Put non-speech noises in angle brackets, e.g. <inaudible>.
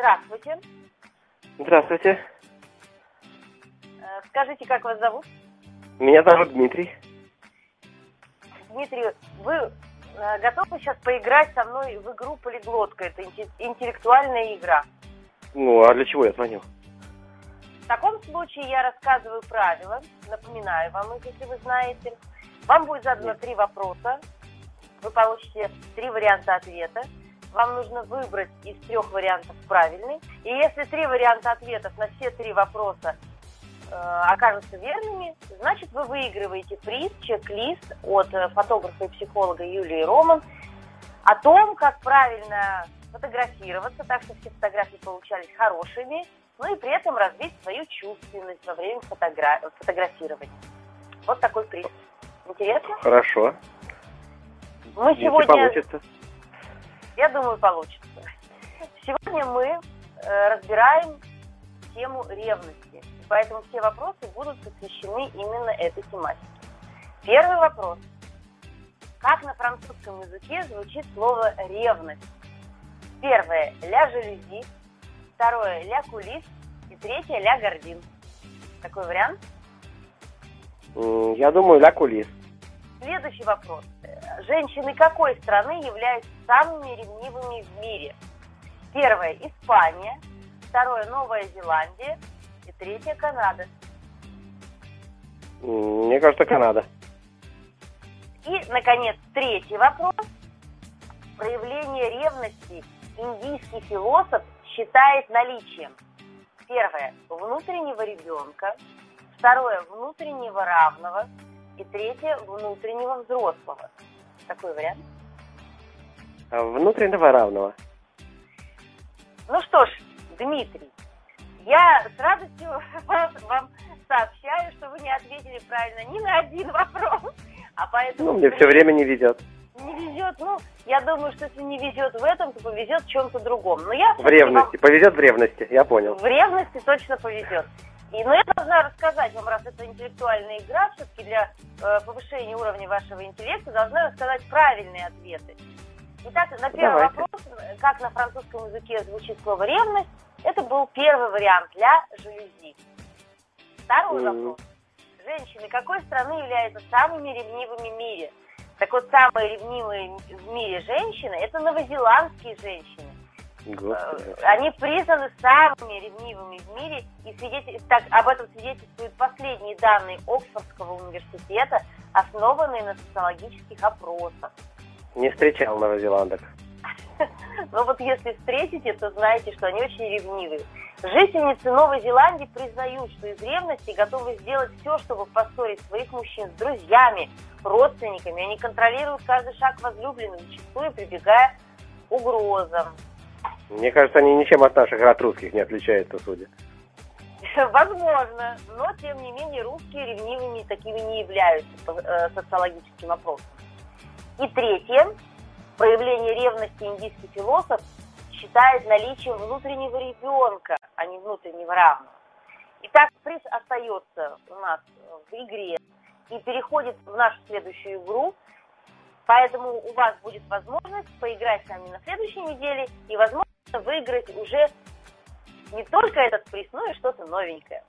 Здравствуйте. Здравствуйте. Э, Скажите, как вас зовут? Меня зовут Дмитрий. Дмитрий, вы э, готовы сейчас поиграть со мной в игру «Полиглотка»? Это инте- интеллектуальная игра. Ну, а для чего я звонил? В таком случае я рассказываю правила, напоминаю вам их, если вы знаете. Вам будет задано три вопроса. Вы получите три варианта ответа. Вам нужно выбрать из трех вариантов правильный. И если три варианта ответов на все три вопроса э, окажутся верными, значит вы выигрываете приз, чек-лист от э, фотографа и психолога Юлии Роман о том, как правильно фотографироваться, так что все фотографии получались хорошими, ну и при этом развить свою чувственность во время фотогра- фотографирования. Вот такой приз. Интересно? Хорошо. Мы Если сегодня, получится. Я думаю, получится. Сегодня мы э, разбираем тему ревности, поэтому все вопросы будут посвящены именно этой тематике. Первый вопрос. Как на французском языке звучит слово ревность? Первое – ля жалюзи, второе – ля кулис и третье – ля гордин. Такой вариант. Я думаю, ля кулис. Следующий вопрос. Женщины какой страны являются самыми ревнивыми в мире? Первое – Испания, второе – Новая Зеландия и третье – Канада. Мне кажется, Канада. И, наконец, третий вопрос. Проявление ревности индийский философ считает наличием. Первое – внутреннего ребенка, второе – внутреннего равного и третье – внутреннего взрослого. Такой вариант. А Внутреннего равного. Ну что ж, Дмитрий, я с радостью <laughs> вам сообщаю, что вы не ответили правильно ни на один вопрос, а поэтому... Ну, мне все время не везет. Не везет, ну, я думаю, что если не везет в этом, то повезет в чем-то другом. Но я В ревности. Повезет в ревности, я понял. в ревности точно повезет. И, но я должна рассказать вам, раз это интеллектуальная игра, все-таки для э, повышения уровня вашего интеллекта, должна рассказать правильные ответы. Итак, на первый Давайте. вопрос, как на французском языке звучит слово ревность, это был первый вариант для жалюзи. Второй Мгм. вопрос. Женщины какой страны являются самыми ревнивыми в мире? Так вот, самые ревнивые в мире женщины – это новозеландские женщины. Господи. Они признаны самыми ревнивыми в мире, и свидетель- так, об этом свидетельствуют последние данные Оксфордского университета, основанные на социологических опросах. Не встречал новозеландок. <laughs> Но вот если встретите, то знаете, что они очень ревнивые. Жительницы Новой Зеландии признают, что из ревности готовы сделать все, чтобы поссорить своих мужчин с друзьями, родственниками. Они контролируют каждый шаг возлюбленных, зачастую прибегая к угрозам. Мне кажется, они ничем от наших от русских не отличаются, судя. <laughs> Возможно, но тем не менее русские ревнивыми такими не являются по э, социологическим опросам. И третье, проявление ревности индийский философ считает наличием внутреннего ребенка, а не внутреннего равного. Итак, приз остается у нас в игре и переходит в нашу следующую игру. Поэтому у вас будет возможность поиграть с нами на следующей неделе и, возможно, выиграть уже не только этот приз, но и что-то новенькое.